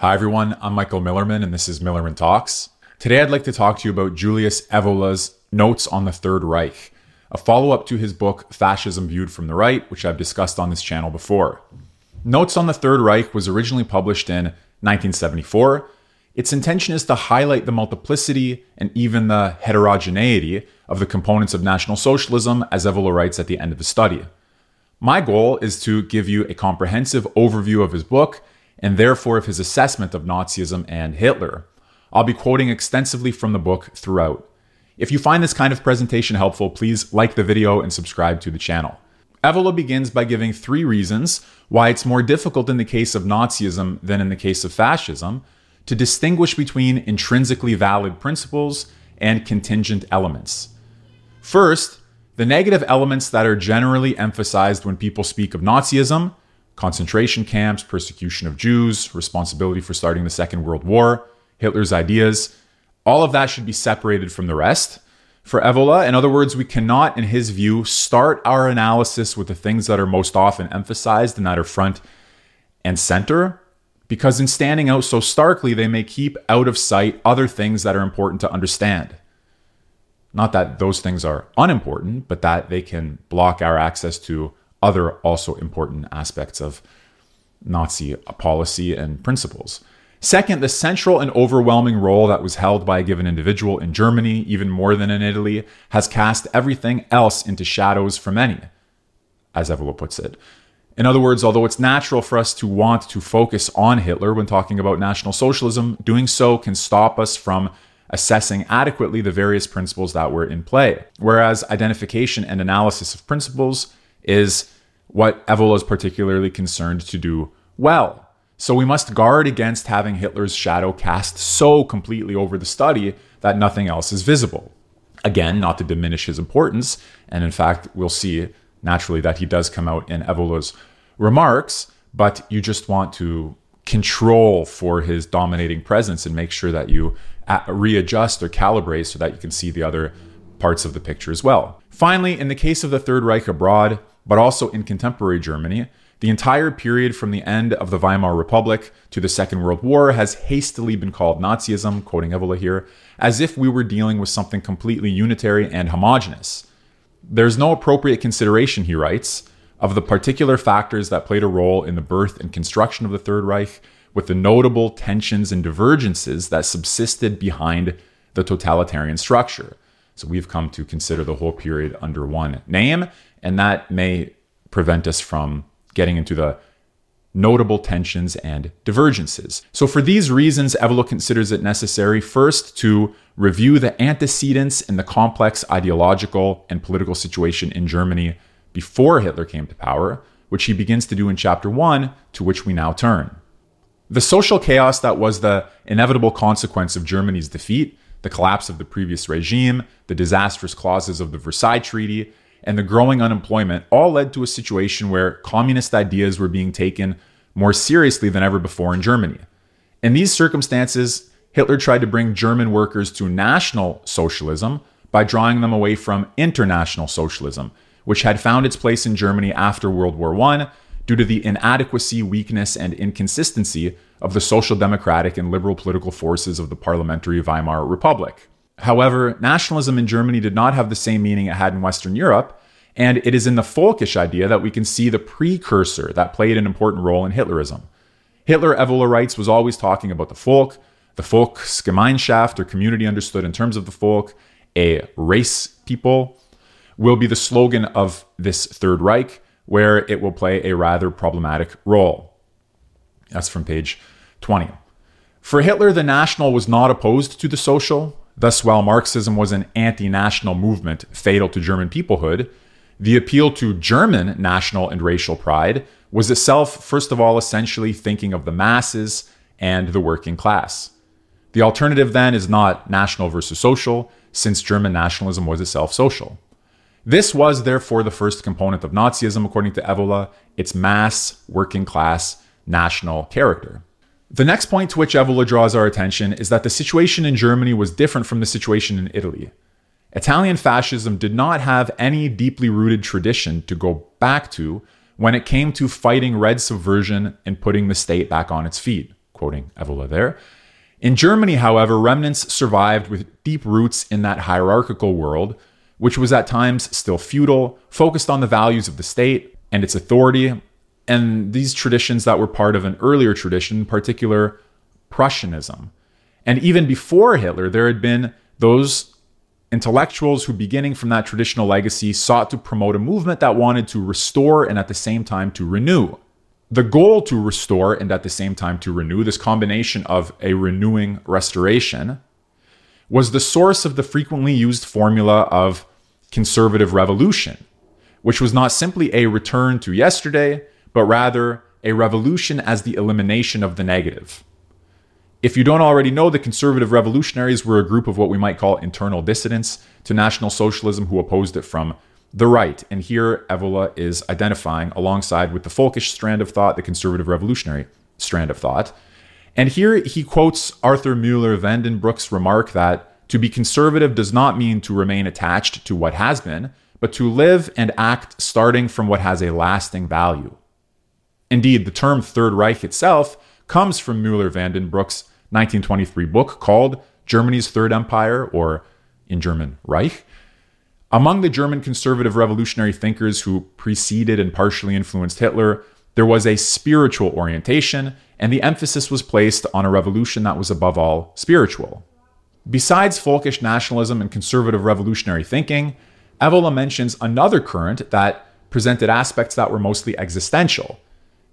Hi, everyone. I'm Michael Millerman, and this is Millerman Talks. Today, I'd like to talk to you about Julius Evola's Notes on the Third Reich, a follow up to his book Fascism Viewed from the Right, which I've discussed on this channel before. Notes on the Third Reich was originally published in 1974. Its intention is to highlight the multiplicity and even the heterogeneity of the components of National Socialism, as Evola writes at the end of the study. My goal is to give you a comprehensive overview of his book and therefore of his assessment of Nazism and Hitler. I'll be quoting extensively from the book throughout. If you find this kind of presentation helpful, please like the video and subscribe to the channel. Evola begins by giving three reasons why it's more difficult in the case of Nazism than in the case of fascism to distinguish between intrinsically valid principles and contingent elements. First, the negative elements that are generally emphasized when people speak of Nazism concentration camps, persecution of Jews, responsibility for starting the Second World War, Hitler's ideas. All of that should be separated from the rest. For Evola, in other words, we cannot, in his view, start our analysis with the things that are most often emphasized and that are front and center, because in standing out so starkly, they may keep out of sight other things that are important to understand. Not that those things are unimportant, but that they can block our access to other also important aspects of Nazi policy and principles. Second, the central and overwhelming role that was held by a given individual in Germany, even more than in Italy, has cast everything else into shadows for many, as Evola puts it. In other words, although it's natural for us to want to focus on Hitler when talking about National Socialism, doing so can stop us from assessing adequately the various principles that were in play. Whereas identification and analysis of principles is what Evola is particularly concerned to do well. So we must guard against having Hitler's shadow cast so completely over the study that nothing else is visible. Again, not to diminish his importance, and in fact, we'll see naturally that he does come out in Evola's remarks, but you just want to control for his dominating presence and make sure that you uh, readjust or calibrate so that you can see the other parts of the picture as well. Finally, in the case of the Third Reich abroad, but also in contemporary Germany, the entire period from the end of the Weimar Republic to the Second World War has hastily been called Nazism, quoting Evola here, as if we were dealing with something completely unitary and homogenous. There's no appropriate consideration, he writes, of the particular factors that played a role in the birth and construction of the Third Reich, with the notable tensions and divergences that subsisted behind the totalitarian structure. So we've come to consider the whole period under one name, and that may prevent us from getting into the notable tensions and divergences. So, for these reasons, Evola considers it necessary first to review the antecedents and the complex ideological and political situation in Germany before Hitler came to power, which he begins to do in chapter 1, to which we now turn. The social chaos that was the inevitable consequence of Germany's defeat the collapse of the previous regime, the disastrous clauses of the Versailles Treaty, and the growing unemployment all led to a situation where communist ideas were being taken more seriously than ever before in Germany. In these circumstances, Hitler tried to bring German workers to national socialism by drawing them away from international socialism, which had found its place in Germany after World War I due to the inadequacy, weakness, and inconsistency of the social democratic and liberal political forces of the parliamentary Weimar Republic. However, nationalism in Germany did not have the same meaning it had in Western Europe, and it is in the folkish idea that we can see the precursor that played an important role in Hitlerism. Hitler, Evola writes, was always talking about the folk, the Volksgemeinschaft, or community understood in terms of the folk, a race people, will be the slogan of this Third Reich, where it will play a rather problematic role. That's from page 20. For Hitler, the national was not opposed to the social. Thus, while Marxism was an anti national movement fatal to German peoplehood, the appeal to German national and racial pride was itself, first of all, essentially thinking of the masses and the working class. The alternative then is not national versus social, since German nationalism was itself social. This was therefore the first component of Nazism, according to Evola, its mass, working class, national character. The next point to which Evola draws our attention is that the situation in Germany was different from the situation in Italy. Italian fascism did not have any deeply rooted tradition to go back to when it came to fighting red subversion and putting the state back on its feet. quoting Evola there. In Germany, however, remnants survived with deep roots in that hierarchical world, which was at times still feudal, focused on the values of the state and its authority, and these traditions that were part of an earlier tradition, in particular Prussianism. And even before Hitler, there had been those intellectuals who, beginning from that traditional legacy, sought to promote a movement that wanted to restore and at the same time to renew. The goal to restore and at the same time to renew, this combination of a renewing restoration, was the source of the frequently used formula of conservative revolution, which was not simply a return to yesterday, but rather a revolution as the elimination of the negative. If you don't already know, the conservative revolutionaries were a group of what we might call internal dissidents to National Socialism who opposed it from the right. And here Evola is identifying alongside with the folkish strand of thought, the conservative revolutionary strand of thought. And here he quotes Arthur Moeller van den Bruck's remark that to be conservative does not mean to remain attached to what has been, but to live and act starting from what has a lasting value. Indeed, the term Third Reich itself comes from Moeller van den Bruck's 1923 book called Germany's Third Empire, or in German, Reich. Among the German conservative revolutionary thinkers who preceded and partially influenced Hitler, there was a spiritual orientation, and the emphasis was placed on a revolution that was above all spiritual. Besides folkish nationalism and conservative revolutionary thinking, Evola mentions another current that presented aspects that were mostly existential,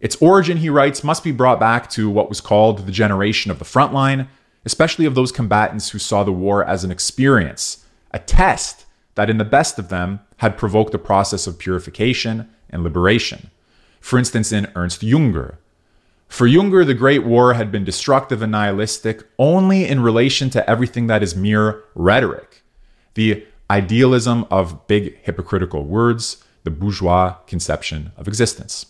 its origin, he writes, must be brought back to what was called the generation of the front line, especially of those combatants who saw the war as an experience, a test that, in the best of them, had provoked a process of purification and liberation. For instance, in Ernst Junger. For Junger, the Great War had been destructive and nihilistic only in relation to everything that is mere rhetoric. The idealism of big hypocritical words, the bourgeois conception of existence.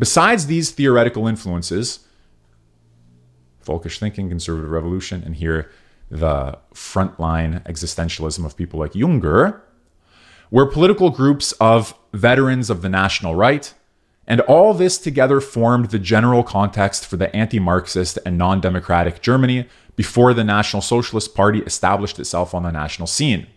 Besides these theoretical influences, folkish thinking, conservative revolution, and here the frontline existentialism of people like Junger, were political groups of veterans of the national right, and all this together formed the general context for the anti Marxist and non democratic Germany before the National Socialist Party established itself on the national scene.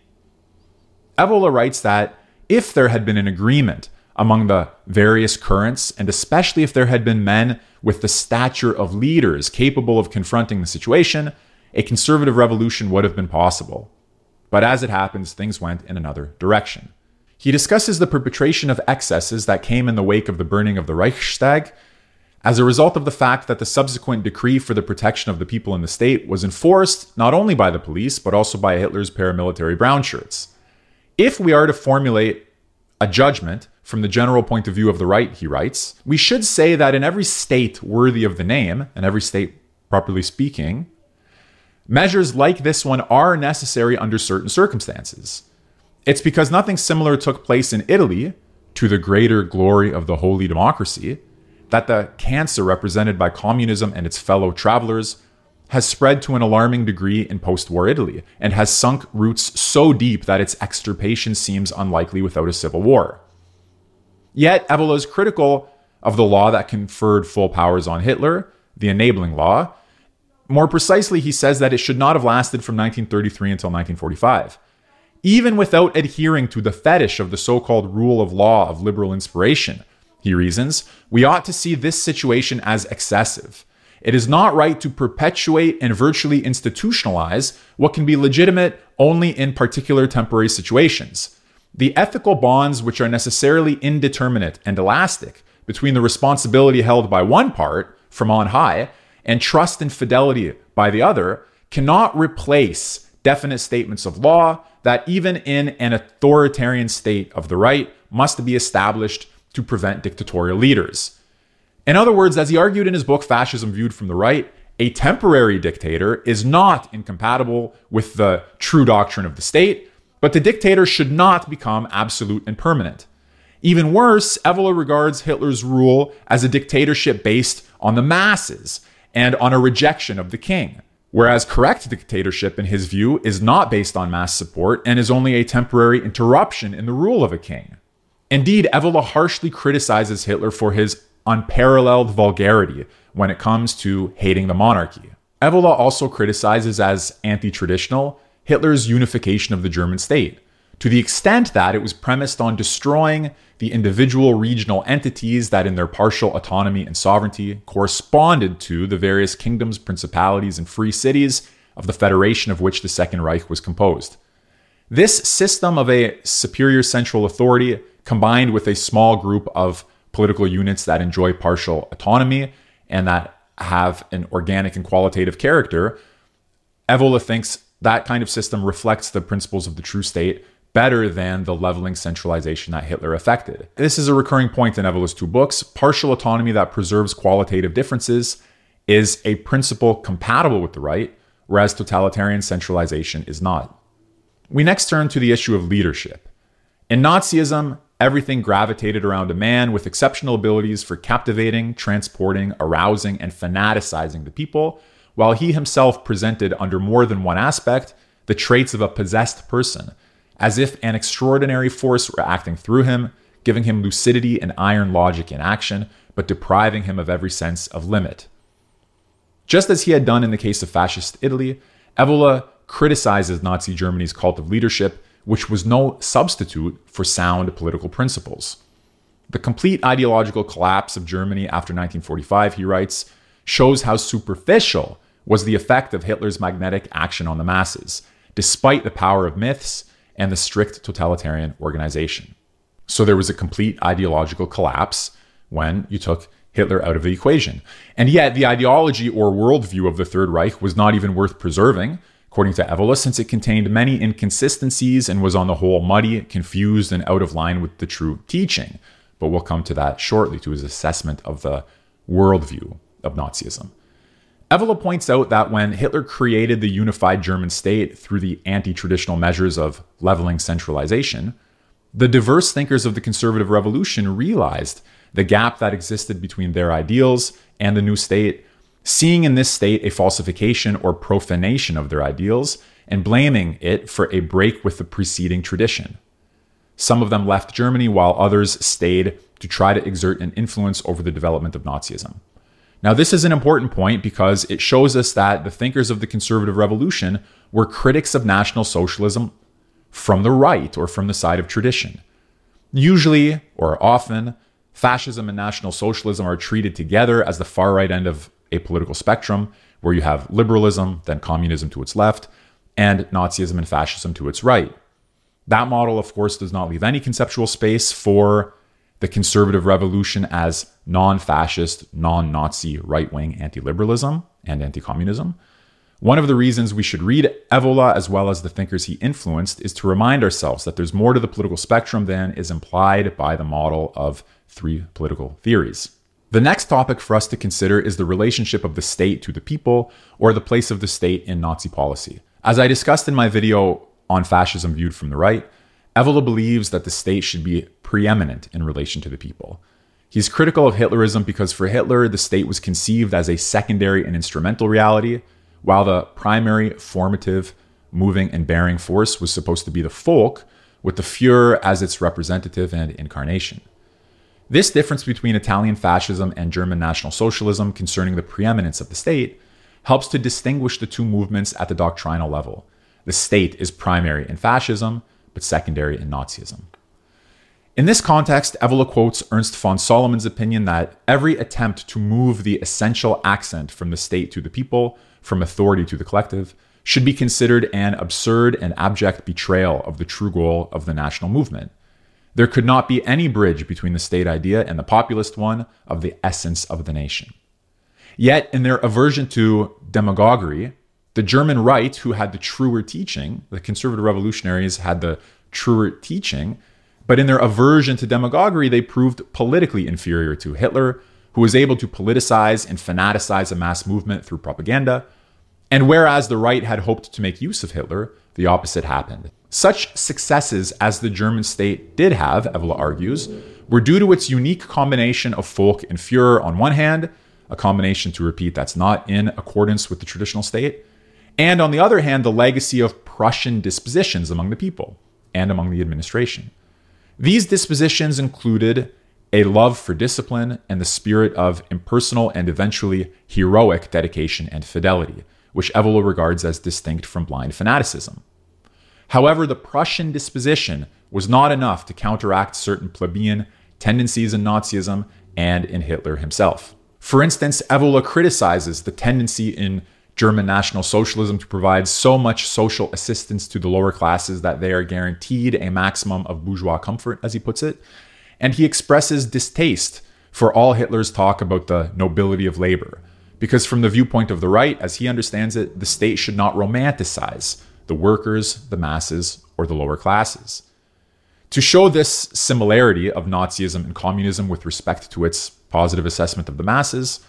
Evola writes that if there had been an agreement among the various currents, and especially if there had been men with the stature of leaders capable of confronting the situation, a conservative revolution would have been possible. But as it happens, things went in another direction. He discusses the perpetration of excesses that came in the wake of the burning of the Reichstag as a result of the fact that the subsequent decree for the protection of the people in the state was enforced not only by the police, but also by Hitler's paramilitary brown shirts. If we are to formulate a judgment from the general point of view of the right, he writes, we should say that in every state worthy of the name, and every state properly speaking, measures like this one are necessary under certain circumstances. It's because nothing similar took place in Italy, to the greater glory of the holy democracy, that the cancer represented by communism and its fellow travelers has spread to an alarming degree in post war Italy and has sunk roots so deep that its extirpation seems unlikely without a civil war. Yet, Evola is critical of the law that conferred full powers on Hitler, the enabling law. More precisely, he says that it should not have lasted from 1933 until 1945. Even without adhering to the fetish of the so called rule of law of liberal inspiration, he reasons, we ought to see this situation as excessive. It is not right to perpetuate and virtually institutionalize what can be legitimate only in particular temporary situations. The ethical bonds, which are necessarily indeterminate and elastic, between the responsibility held by one part from on high and trust and fidelity by the other, cannot replace definite statements of law that, even in an authoritarian state of the right, must be established to prevent dictatorial leaders. In other words, as he argued in his book Fascism Viewed from the Right, a temporary dictator is not incompatible with the true doctrine of the state, but the dictator should not become absolute and permanent. Even worse, Evola regards Hitler's rule as a dictatorship based on the masses and on a rejection of the king. Whereas correct dictatorship, in his view, is not based on mass support and is only a temporary interruption in the rule of a king. Indeed, Evola harshly criticizes Hitler for his unparalleled vulgarity when it comes to hating the monarchy. Evola also criticizes as anti traditional Hitler's unification of the German state, to the extent that it was premised on destroying the individual regional entities that, in their partial autonomy and sovereignty, corresponded to the various kingdoms, principalities, and free cities of the federation of which the Second Reich was composed. This system of a superior central authority, combined with a small group of political units that enjoy partial autonomy and that have an organic and qualitative character, Evola thinks that kind of system reflects the principles of the true state better than the leveling centralization that Hitler effected. This is a recurring point in Evola's two books. Partial autonomy that preserves qualitative differences is a principle compatible with the right, whereas totalitarian centralization is not. We next turn to the issue of leadership. In Nazism, everything gravitated around a man with exceptional abilities for captivating, transporting, arousing, and fanaticizing the people, while he himself presented under more than one aspect the traits of a possessed person, as if an extraordinary force were acting through him, giving him lucidity and iron logic in action, but depriving him of every sense of limit. Just as he had done in the case of fascist Italy, Evola criticizes Nazi Germany's cult of leadership, which was no substitute for sound political principles. The complete ideological collapse of Germany after 1945, he writes, shows how superficial was the effect of Hitler's magnetic action on the masses, despite the power of myths and the strict totalitarian organization. So there was a complete ideological collapse when you took Hitler out of the equation. And yet, the ideology or worldview of the Third Reich was not even worth preserving, according to Evola, since it contained many inconsistencies and was on the whole muddy, confused, and out of line with the true teaching. But we'll come to that shortly, to his assessment of the worldview of Nazism. Evola points out that when Hitler created the unified German state through the anti traditional measures of leveling centralization, the diverse thinkers of the conservative revolution realized the gap that existed between their ideals and the new state, seeing in this state a falsification or profanation of their ideals and blaming it for a break with the preceding tradition. Some of them left Germany while others stayed to try to exert an influence over the development of Nazism. Now, this is an important point because it shows us that the thinkers of the conservative revolution were critics of National Socialism from the right or from the side of tradition. Usually, or often, fascism and National Socialism are treated together as the far right end of a political spectrum, where you have liberalism, then communism to its left, and Nazism and fascism to its right. That model, of course, does not leave any conceptual space for the conservative revolution as non fascist, non Nazi right wing anti liberalism and anti communism. One of the reasons we should read Evola as well as the thinkers he influenced is to remind ourselves that there's more to the political spectrum than is implied by the model of three political theories. The next topic for us to consider is the relationship of the state to the people, or the place of the state in Nazi policy. As I discussed in my video on fascism viewed from the right, Evola believes that the state should be preeminent in relation to the people. He's critical of Hitlerism because for Hitler, the state was conceived as a secondary and instrumental reality, while the primary, formative, moving, and bearing force was supposed to be the folk, with the Fuhrer as its representative and incarnation. This difference between Italian fascism and German National Socialism concerning the preeminence of the state helps to distinguish the two movements at the doctrinal level. The state is primary in fascism, but secondary in Nazism. In this context, Evola quotes Ernst von Salomon's opinion that every attempt to move the essential accent from the state to the people, from authority to the collective, should be considered an absurd and abject betrayal of the true goal of the national movement. There could not be any bridge between the state idea and the populist one of the essence of the nation. Yet, in their aversion to demagoguery, the German right, who had the truer teaching, the conservative revolutionaries had the truer teaching, but in their aversion to demagoguery, they proved politically inferior to Hitler, who was able to politicize and fanaticize a mass movement through propaganda. And whereas the right had hoped to make use of Hitler, the opposite happened. Such successes as the German state did have, Evola argues, were due to its unique combination of folk and Fuhrer on one hand, a combination to repeat that's not in accordance with the traditional state, and on the other hand, the legacy of Prussian dispositions among the people and among the administration. These dispositions included a love for discipline, and the spirit of impersonal and eventually heroic dedication and fidelity, which Evola regards as distinct from blind fanaticism. However, the Prussian disposition was not enough to counteract certain plebeian tendencies in Nazism and in Hitler himself. For instance, Evola criticizes the tendency in German National Socialism to provide so much social assistance to the lower classes that they are guaranteed a maximum of bourgeois comfort, as he puts it. And he expresses distaste for all Hitler's talk about the nobility of labor, because from the viewpoint of the right, as he understands it, the state should not romanticize the workers, the masses, or the lower classes. To show this similarity of Nazism and communism with respect to its positive assessment of the masses,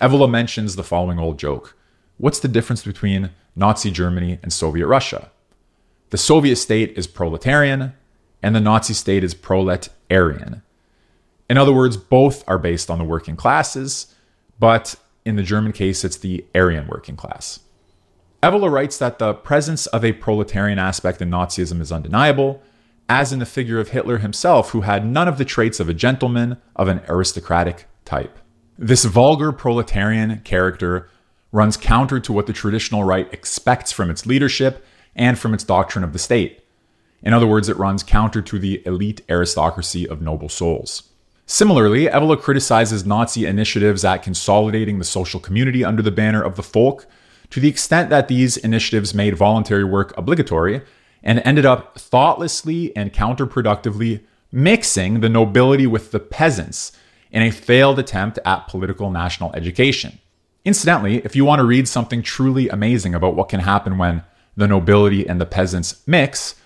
Evola mentions the following old joke What's the difference between Nazi Germany and Soviet Russia? The Soviet state is proletarian, and the Nazi state is proletarian. In other words, both are based on the working classes, but in the German case, it's the Aryan working class. Evola writes that the presence of a proletarian aspect in Nazism is undeniable, as in the figure of Hitler himself, who had none of the traits of a gentleman of an aristocratic type. This vulgar proletarian character runs counter to what the traditional right expects from its leadership and from its doctrine of the state. In other words, it runs counter to the elite aristocracy of noble souls. Similarly, Evola criticizes Nazi initiatives at consolidating the social community under the banner of the folk to the extent that these initiatives made voluntary work obligatory and ended up thoughtlessly and counterproductively mixing the nobility with the peasants in a failed attempt at political national education. Incidentally, if you want to read something truly amazing about what can happen when the nobility and the peasants mix,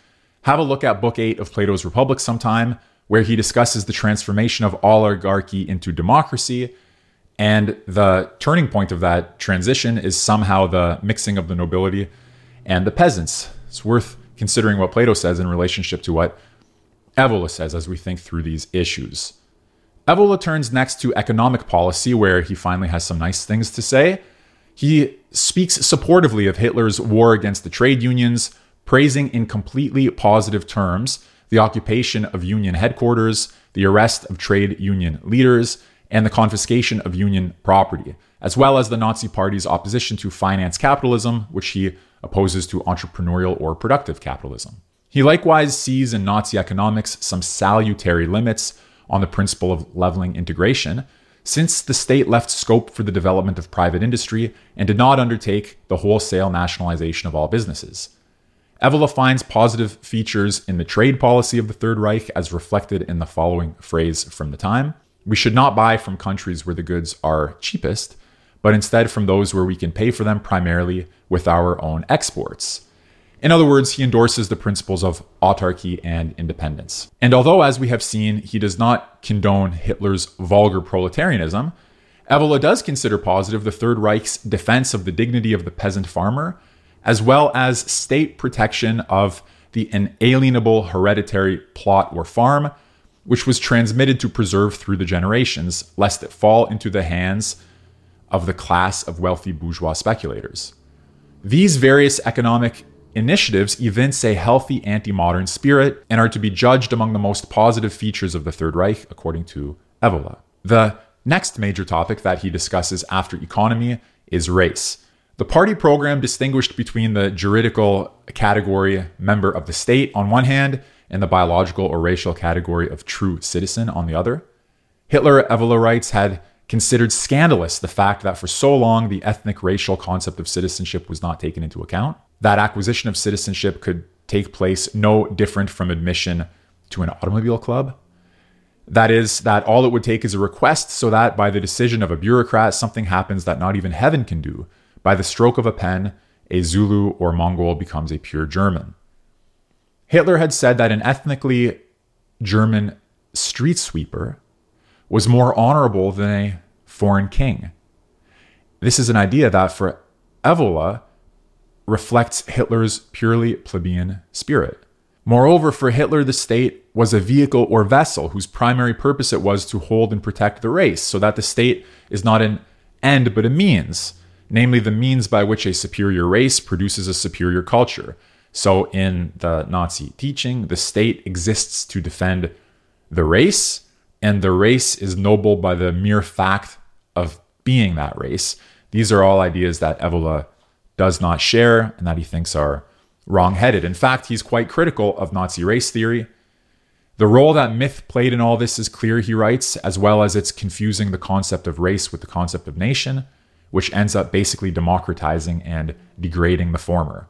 have a look at Book 8 of Plato's Republic sometime, where he discusses the transformation of oligarchy into democracy and the turning point of that transition is somehow the mixing of the nobility and the peasants. It's worth considering what Plato says in relationship to what Evola says as we think through these issues. Evola turns next to economic policy, where he finally has some nice things to say. He speaks supportively of Hitler's war against the trade unions, praising in completely positive terms the occupation of union headquarters, the arrest of trade union leaders, and the confiscation of Union property, as well as the Nazi Party's opposition to finance capitalism, which he opposes to entrepreneurial or productive capitalism. He likewise sees in Nazi economics some salutary limits on the principle of leveling integration, since the state left scope for the development of private industry and did not undertake the wholesale nationalization of all businesses. Evola finds positive features in the trade policy of the Third Reich as reflected in the following phrase from the time we should not buy from countries where the goods are cheapest, but instead from those where we can pay for them primarily with our own exports. In other words, he endorses the principles of autarky and independence. And although, as we have seen, he does not condone Hitler's vulgar proletarianism, Evola does consider positive the Third Reich's defense of the dignity of the peasant farmer, as well as state protection of the inalienable hereditary plot or farm which was transmitted to preserve through the generations, lest it fall into the hands of the class of wealthy bourgeois speculators. These various economic initiatives evince a healthy anti modern spirit and are to be judged among the most positive features of the Third Reich, according to Evola. The next major topic that he discusses after economy is race. The party program distinguished between the juridical category member of the state on one hand and the biological or racial category of true citizen on the other. Hitler, Evola writes, had considered scandalous the fact that for so long the ethnic racial concept of citizenship was not taken into account. That acquisition of citizenship could take place no different from admission to an automobile club. That is, that all it would take is a request so that by the decision of a bureaucrat, something happens that not even heaven can do. By the stroke of a pen, a Zulu or Mongol becomes a pure German. Hitler had said that an ethnically German street sweeper was more honorable than a foreign king. This is an idea that for Evola reflects Hitler's purely plebeian spirit. Moreover, for Hitler, the state was a vehicle or vessel whose primary purpose it was to hold and protect the race, so that the state is not an end but a means, namely the means by which a superior race produces a superior culture. So, in the Nazi teaching, the state exists to defend the race, and the race is noble by the mere fact of being that race. These are all ideas that Evola does not share and that he thinks are wrong-headed. In fact, he's quite critical of Nazi race theory. The role that myth played in all this is clear, he writes, as well as it's confusing the concept of race with the concept of nation, which ends up basically democratizing and degrading the former.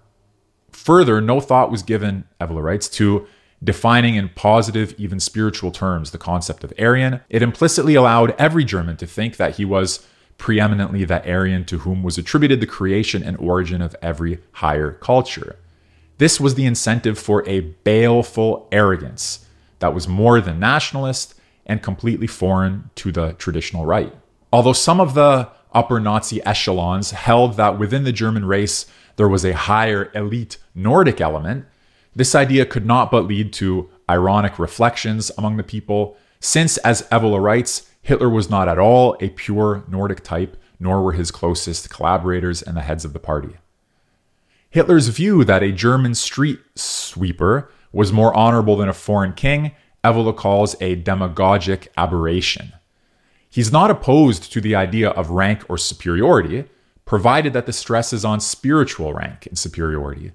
Further, no thought was given, Evola writes, to defining in positive, even spiritual terms the concept of Aryan. It implicitly allowed every German to think that he was preeminently that Aryan to whom was attributed the creation and origin of every higher culture. This was the incentive for a baleful arrogance that was more than nationalist and completely foreign to the traditional right. Although some of the upper Nazi echelons held that within the German race there was a higher elite Nordic element, this idea could not but lead to ironic reflections among the people, since, as Evola writes, Hitler was not at all a pure Nordic type, nor were his closest collaborators and the heads of the party. Hitler's view that a German street sweeper was more honorable than a foreign king, Evola calls a demagogic aberration. He's not opposed to the idea of rank or superiority, provided that the stress is on spiritual rank and superiority.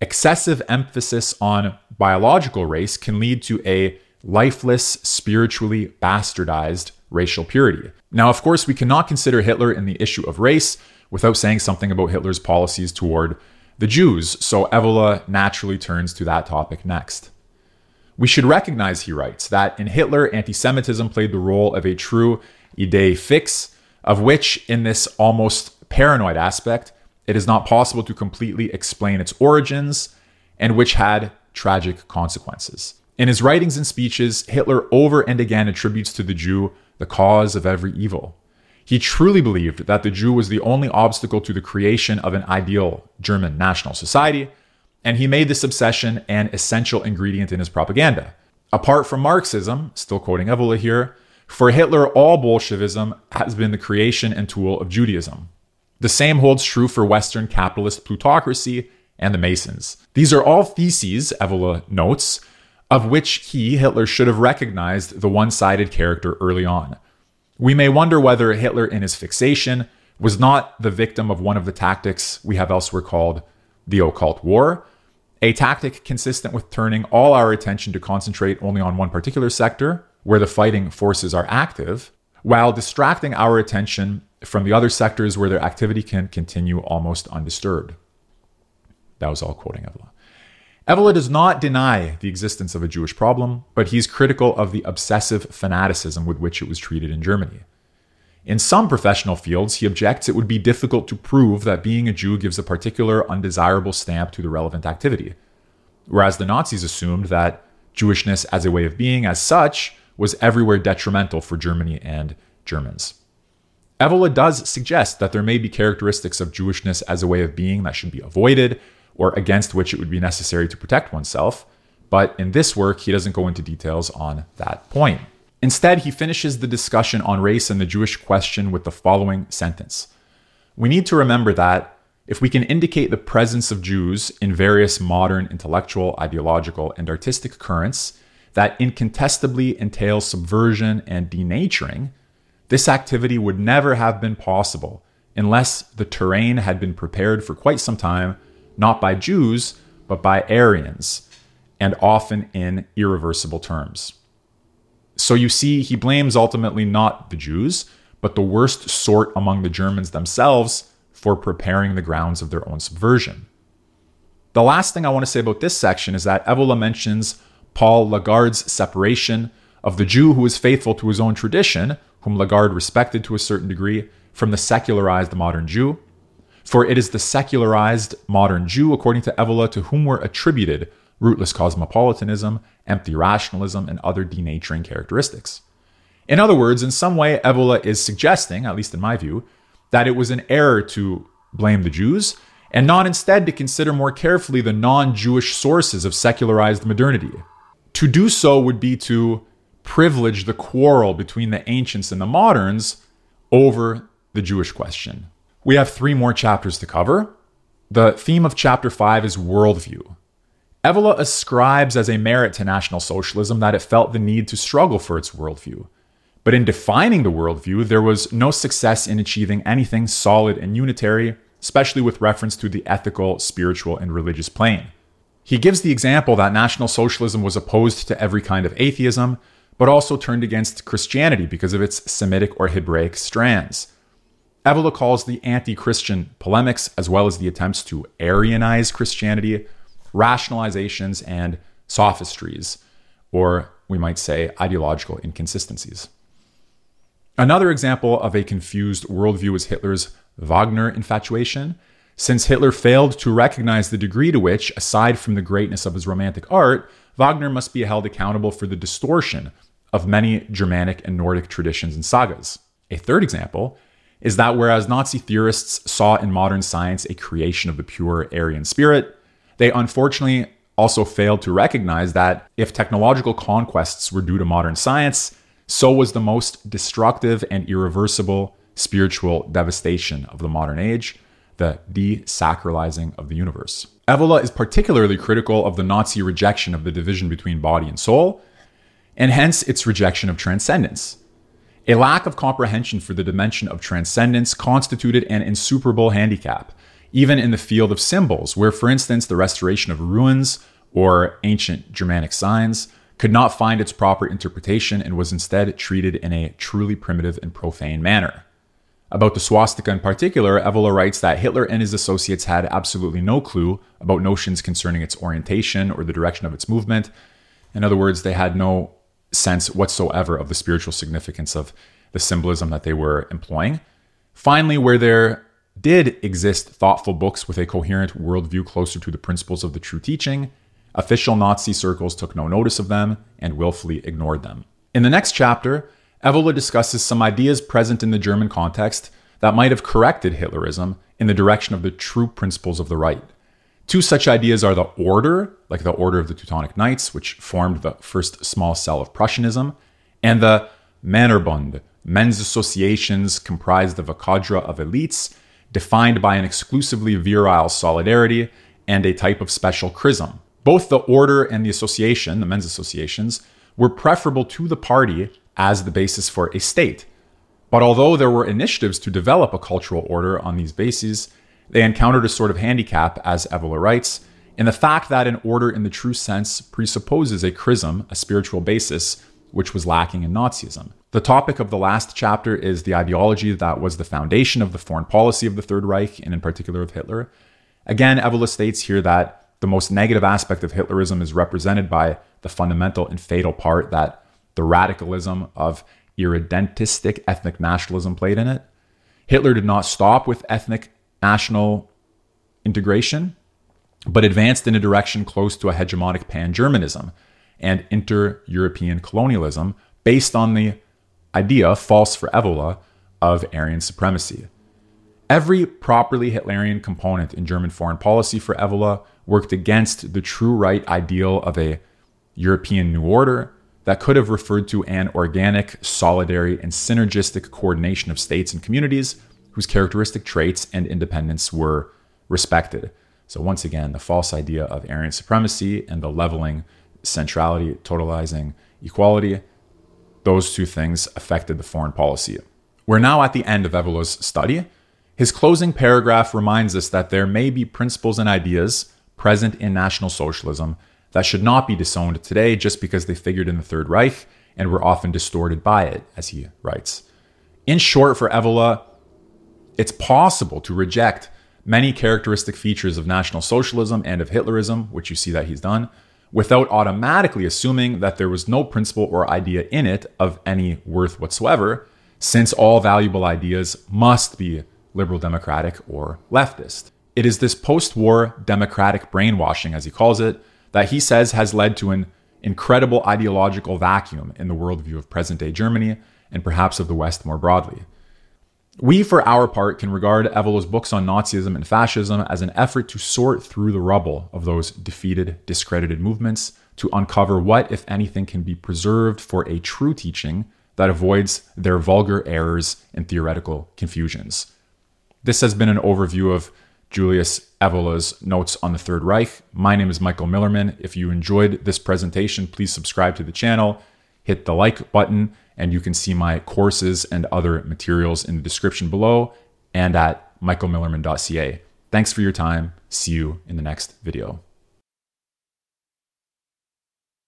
Excessive emphasis on biological race can lead to a lifeless, spiritually bastardized racial purity. Now, of course, we cannot consider Hitler in the issue of race without saying something about Hitler's policies toward the Jews, so Evola naturally turns to that topic next. We should recognize, he writes, that in Hitler, anti Semitism played the role of a true idée fixe, of which, in this almost paranoid aspect, it is not possible to completely explain its origins, and which had tragic consequences. In his writings and speeches, Hitler over and again attributes to the Jew the cause of every evil. He truly believed that the Jew was the only obstacle to the creation of an ideal German national society, and he made this obsession an essential ingredient in his propaganda. Apart from Marxism, still quoting Evola here, for Hitler, all Bolshevism has been the creation and tool of Judaism. The same holds true for Western capitalist plutocracy and the Masons. These are all theses, Evola notes, of which he, Hitler, should have recognized the one sided character early on. We may wonder whether Hitler, in his fixation, was not the victim of one of the tactics we have elsewhere called the occult war, a tactic consistent with turning all our attention to concentrate only on one particular sector where the fighting forces are active, while distracting our attention from the other sectors where their activity can continue almost undisturbed. That was all quoting Evola. Evola does not deny the existence of a Jewish problem, but he's critical of the obsessive fanaticism with which it was treated in Germany. In some professional fields, he objects it would be difficult to prove that being a Jew gives a particular undesirable stamp to the relevant activity, whereas the Nazis assumed that Jewishness as a way of being, as such, was everywhere detrimental for Germany and Germans. Evola does suggest that there may be characteristics of Jewishness as a way of being that should be avoided, or against which it would be necessary to protect oneself. But in this work, he doesn't go into details on that point. Instead, he finishes the discussion on race and the Jewish question with the following sentence We need to remember that if we can indicate the presence of Jews in various modern intellectual, ideological, and artistic currents that incontestably entail subversion and denaturing, this activity would never have been possible unless the terrain had been prepared for quite some time, not by Jews, but by Aryans, and often in irreversible terms. So you see, he blames ultimately not the Jews, but the worst sort among the Germans themselves for preparing the grounds of their own subversion. The last thing I want to say about this section is that Evola mentions Paul Lagarde's separation of the Jew who is faithful to his own tradition whom Lagarde respected to a certain degree, from the secularized modern Jew. For it is the secularized modern Jew, according to Evola, to whom were attributed rootless cosmopolitanism, empty rationalism, and other denaturing characteristics. In other words, in some way, Evola is suggesting, at least in my view, that it was an error to blame the Jews and not instead to consider more carefully the non Jewish sources of secularized modernity. To do so would be to privilege the quarrel between the ancients and the moderns over the Jewish question. We have three more chapters to cover. The theme of chapter 5 is worldview. Evola ascribes as a merit to National Socialism that it felt the need to struggle for its worldview. But in defining the worldview, there was no success in achieving anything solid and unitary, especially with reference to the ethical, spiritual, and religious plane. He gives the example that National Socialism was opposed to every kind of atheism, but also turned against Christianity because of its Semitic or Hebraic strands. Evola calls the anti Christian polemics, as well as the attempts to Aryanize Christianity, rationalizations and sophistries, or we might say ideological inconsistencies. Another example of a confused worldview is Hitler's Wagner infatuation. Since Hitler failed to recognize the degree to which, aside from the greatness of his romantic art, Wagner must be held accountable for the distortion of many Germanic and Nordic traditions and sagas. A third example is that whereas Nazi theorists saw in modern science a creation of the pure Aryan spirit, they unfortunately also failed to recognize that if technological conquests were due to modern science, so was the most destructive and irreversible spiritual devastation of the modern age, the desacralizing of the universe. Evola is particularly critical of the Nazi rejection of the division between body and soul, and hence its rejection of transcendence. A lack of comprehension for the dimension of transcendence constituted an insuperable handicap, even in the field of symbols, where, for instance, the restoration of ruins or ancient Germanic signs could not find its proper interpretation and was instead treated in a truly primitive and profane manner. About the swastika in particular, Evola writes that Hitler and his associates had absolutely no clue about notions concerning its orientation or the direction of its movement. In other words, they had no sense whatsoever of the spiritual significance of the symbolism that they were employing. Finally, where there did exist thoughtful books with a coherent worldview closer to the principles of the true teaching, official Nazi circles took no notice of them and willfully ignored them. In the next chapter, Evola discusses some ideas present in the German context that might have corrected Hitlerism in the direction of the true principles of the right. Two such ideas are the Order, like the Order of the Teutonic Knights, which formed the first small cell of Prussianism, and the Männerbund, men's associations comprised of a cadre of elites, defined by an exclusively virile solidarity and a type of special chrism. Both the order and the association, the men's associations, were preferable to the party as the basis for a state. But although there were initiatives to develop a cultural order on these bases, they encountered a sort of handicap, as Evola writes, in the fact that an order in the true sense presupposes a chrism, a spiritual basis, which was lacking in Nazism. The topic of the last chapter is the ideology that was the foundation of the foreign policy of the Third Reich, and in particular of Hitler. Again, Evola states here that the most negative aspect of Hitlerism is represented by the fundamental and fatal part that the radicalism of irredentistic ethnic nationalism played in it. Hitler did not stop with ethnic national integration, but advanced in a direction close to a hegemonic pan Germanism and inter European colonialism based on the idea, false for Evola, of Aryan supremacy. Every properly Hitlerian component in German foreign policy for Evola worked against the true right ideal of a European New Order that could have referred to an organic, solidary, and synergistic coordination of states and communities whose characteristic traits and independence were respected. So, once again, the false idea of Aryan supremacy and the leveling, centrality, totalizing equality, those two things affected the foreign policy. We're now at the end of Evola's study. His closing paragraph reminds us that there may be principles and ideas present in National Socialism that should not be disowned today just because they figured in the Third Reich and were often distorted by it, as he writes. In short, for Evola, it's possible to reject many characteristic features of National Socialism and of Hitlerism, which you see that he's done, without automatically assuming that there was no principle or idea in it of any worth whatsoever, since all valuable ideas must be liberal democratic or leftist. It is this post war democratic brainwashing, as he calls it, that he says has led to an incredible ideological vacuum in the worldview of present day Germany and perhaps of the West more broadly. We, for our part, can regard Evola's books on Nazism and fascism as an effort to sort through the rubble of those defeated, discredited movements to uncover what, if anything, can be preserved for a true teaching that avoids their vulgar errors and theoretical confusions. This has been an overview of Julius Evola's notes on the Third Reich. My name is Michael Millerman. If you enjoyed this presentation, please subscribe to the channel, hit the like button, And you can see my courses and other materials in the description below and at michaelmillerman.ca. Thanks for your time. See you in the next video.